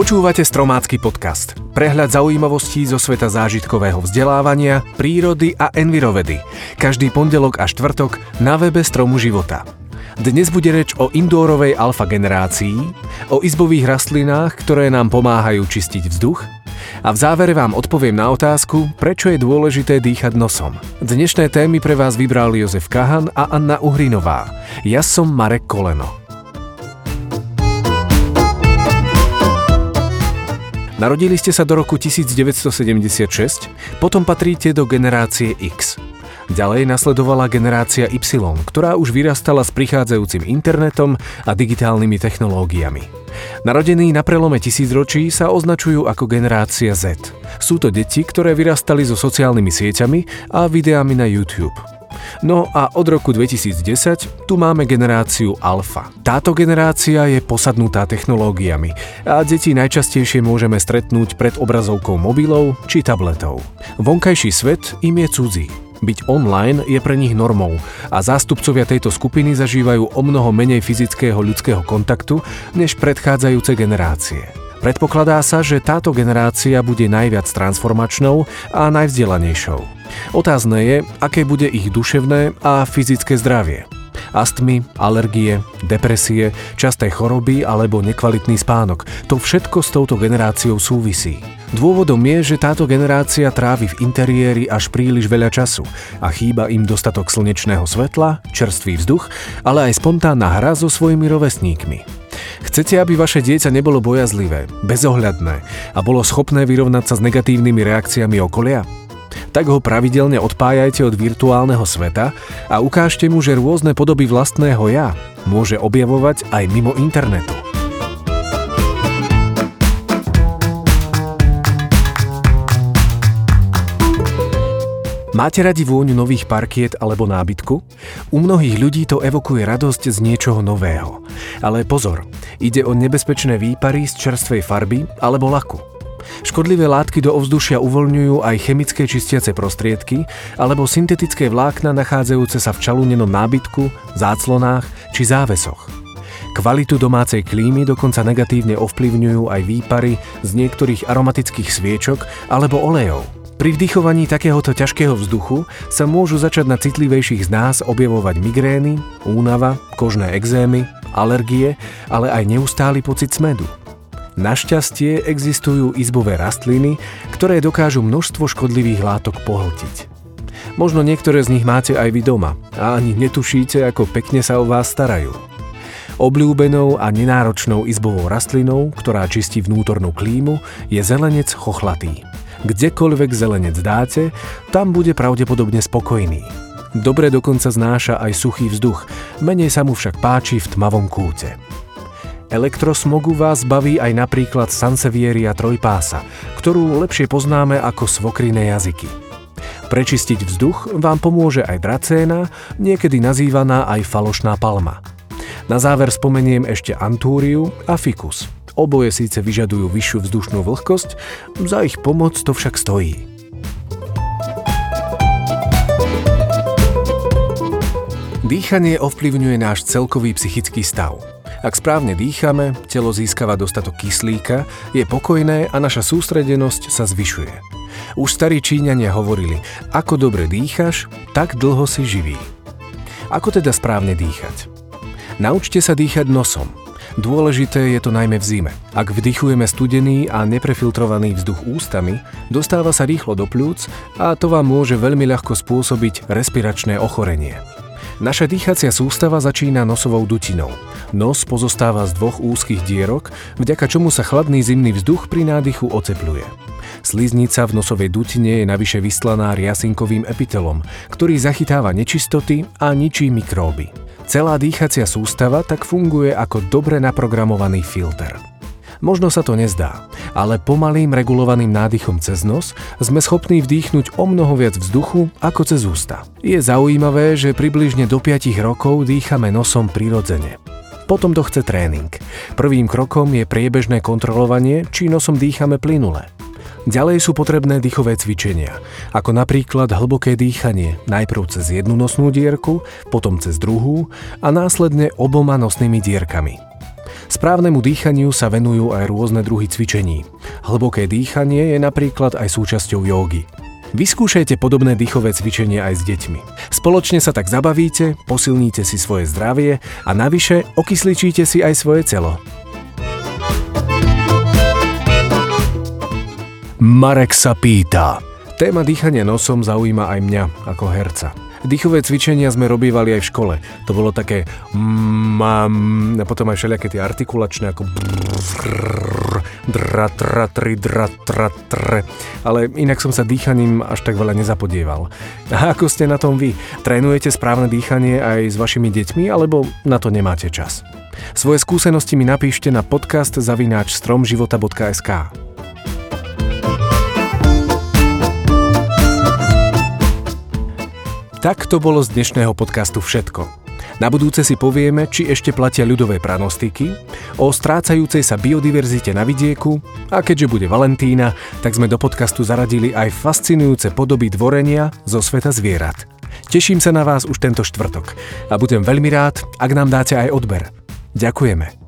Počúvate Stromácky podcast. Prehľad zaujímavostí zo sveta zážitkového vzdelávania, prírody a envirovedy. Každý pondelok a štvrtok na webe Stromu života. Dnes bude reč o indoorovej alfa generácii, o izbových rastlinách, ktoré nám pomáhajú čistiť vzduch a v závere vám odpoviem na otázku, prečo je dôležité dýchať nosom. Dnešné témy pre vás vybral Jozef Kahan a Anna Uhrinová. Ja som Marek Koleno. Narodili ste sa do roku 1976, potom patríte do generácie X. Ďalej nasledovala generácia Y, ktorá už vyrastala s prichádzajúcim internetom a digitálnymi technológiami. Narodení na prelome tisícročí sa označujú ako generácia Z. Sú to deti, ktoré vyrastali so sociálnymi sieťami a videami na YouTube. No a od roku 2010 tu máme generáciu Alfa. Táto generácia je posadnutá technológiami a deti najčastejšie môžeme stretnúť pred obrazovkou mobilov či tabletov. Vonkajší svet im je cudzí. Byť online je pre nich normou a zástupcovia tejto skupiny zažívajú o mnoho menej fyzického ľudského kontaktu než predchádzajúce generácie. Predpokladá sa, že táto generácia bude najviac transformačnou a najvzdelanejšou. Otázne je, aké bude ich duševné a fyzické zdravie. Astmy, alergie, depresie, časté choroby alebo nekvalitný spánok. To všetko s touto generáciou súvisí. Dôvodom je, že táto generácia trávi v interiéri až príliš veľa času a chýba im dostatok slnečného svetla, čerstvý vzduch, ale aj spontánna hra so svojimi rovesníkmi. Chcete, aby vaše dieťa nebolo bojazlivé, bezohľadné a bolo schopné vyrovnať sa s negatívnymi reakciami okolia? Tak ho pravidelne odpájajte od virtuálneho sveta a ukážte mu, že rôzne podoby vlastného ja môže objavovať aj mimo internetu. Máte radi vôňu nových parkiet alebo nábytku? U mnohých ľudí to evokuje radosť z niečoho nového. Ale pozor, ide o nebezpečné výpary z čerstvej farby alebo laku. Škodlivé látky do ovzdušia uvoľňujú aj chemické čistiace prostriedky alebo syntetické vlákna nachádzajúce sa v čalúnenom nábytku, záclonách či závesoch. Kvalitu domácej klímy dokonca negatívne ovplyvňujú aj výpary z niektorých aromatických sviečok alebo olejov. Pri vdychovaní takéhoto ťažkého vzduchu sa môžu začať na citlivejších z nás objavovať migrény, únava, kožné exémy, alergie, ale aj neustály pocit smedu. Našťastie existujú izbové rastliny, ktoré dokážu množstvo škodlivých látok pohltiť. Možno niektoré z nich máte aj vy doma a ani netušíte, ako pekne sa o vás starajú. Obľúbenou a nenáročnou izbovou rastlinou, ktorá čistí vnútornú klímu, je zelenec chochlatý. Kdekoľvek zelenec dáte, tam bude pravdepodobne spokojný. Dobre dokonca znáša aj suchý vzduch, menej sa mu však páči v tmavom kúte. Elektrosmogu vás baví aj napríklad Sansevieria trojpása, ktorú lepšie poznáme ako svokriné jazyky. Prečistiť vzduch vám pomôže aj dracéna, niekedy nazývaná aj falošná palma. Na záver spomeniem ešte antúriu a fikus – Oboje síce vyžadujú vyššiu vzdušnú vlhkosť, za ich pomoc to však stojí. Dýchanie ovplyvňuje náš celkový psychický stav. Ak správne dýchame, telo získava dostatok kyslíka, je pokojné a naša sústredenosť sa zvyšuje. Už starí Číňania hovorili, ako dobre dýchaš, tak dlho si živý. Ako teda správne dýchať? Naučte sa dýchať nosom – Dôležité je to najmä v zime. Ak vdychujeme studený a neprefiltrovaný vzduch ústami, dostáva sa rýchlo do plúc a to vám môže veľmi ľahko spôsobiť respiračné ochorenie. Naša dýchacia sústava začína nosovou dutinou. Nos pozostáva z dvoch úzkých dierok, vďaka čomu sa chladný zimný vzduch pri nádychu ocepluje. Sliznica v nosovej dutine je navyše vystlaná riasinkovým epitelom, ktorý zachytáva nečistoty a ničí mikróby. Celá dýchacia sústava tak funguje ako dobre naprogramovaný filter. Možno sa to nezdá, ale pomalým regulovaným nádychom cez nos sme schopní vdýchnuť o mnoho viac vzduchu ako cez ústa. Je zaujímavé, že približne do 5 rokov dýchame nosom prirodzene. Potom to chce tréning. Prvým krokom je priebežné kontrolovanie, či nosom dýchame plynule. Ďalej sú potrebné dýchové cvičenia, ako napríklad hlboké dýchanie, najprv cez jednu nosnú dierku, potom cez druhú a následne oboma nosnými dierkami. Správnemu dýchaniu sa venujú aj rôzne druhy cvičení. Hlboké dýchanie je napríklad aj súčasťou jógy. Vyskúšajte podobné dýchové cvičenie aj s deťmi. Spoločne sa tak zabavíte, posilníte si svoje zdravie a navyše okysličíte si aj svoje telo. Marek sa pýta. Téma dýchania nosom zaujíma aj mňa ako herca. Dýchové cvičenia sme robívali aj v škole. To bolo také mám, a potom aj všelijaké tie artikulačné ako dra, tra, tri, dra, tra, tre. Ale inak som sa dýchaním až tak veľa nezapodieval. A ako ste na tom vy? Trénujete správne dýchanie aj s vašimi deťmi, alebo na to nemáte čas? Svoje skúsenosti mi napíšte na podcast zavináč stromživota.sk. Tak to bolo z dnešného podcastu všetko. Na budúce si povieme, či ešte platia ľudové pranostiky, o strácajúcej sa biodiverzite na vidieku a keďže bude Valentína, tak sme do podcastu zaradili aj fascinujúce podoby dvorenia zo sveta zvierat. Teším sa na vás už tento štvrtok a budem veľmi rád, ak nám dáte aj odber. Ďakujeme.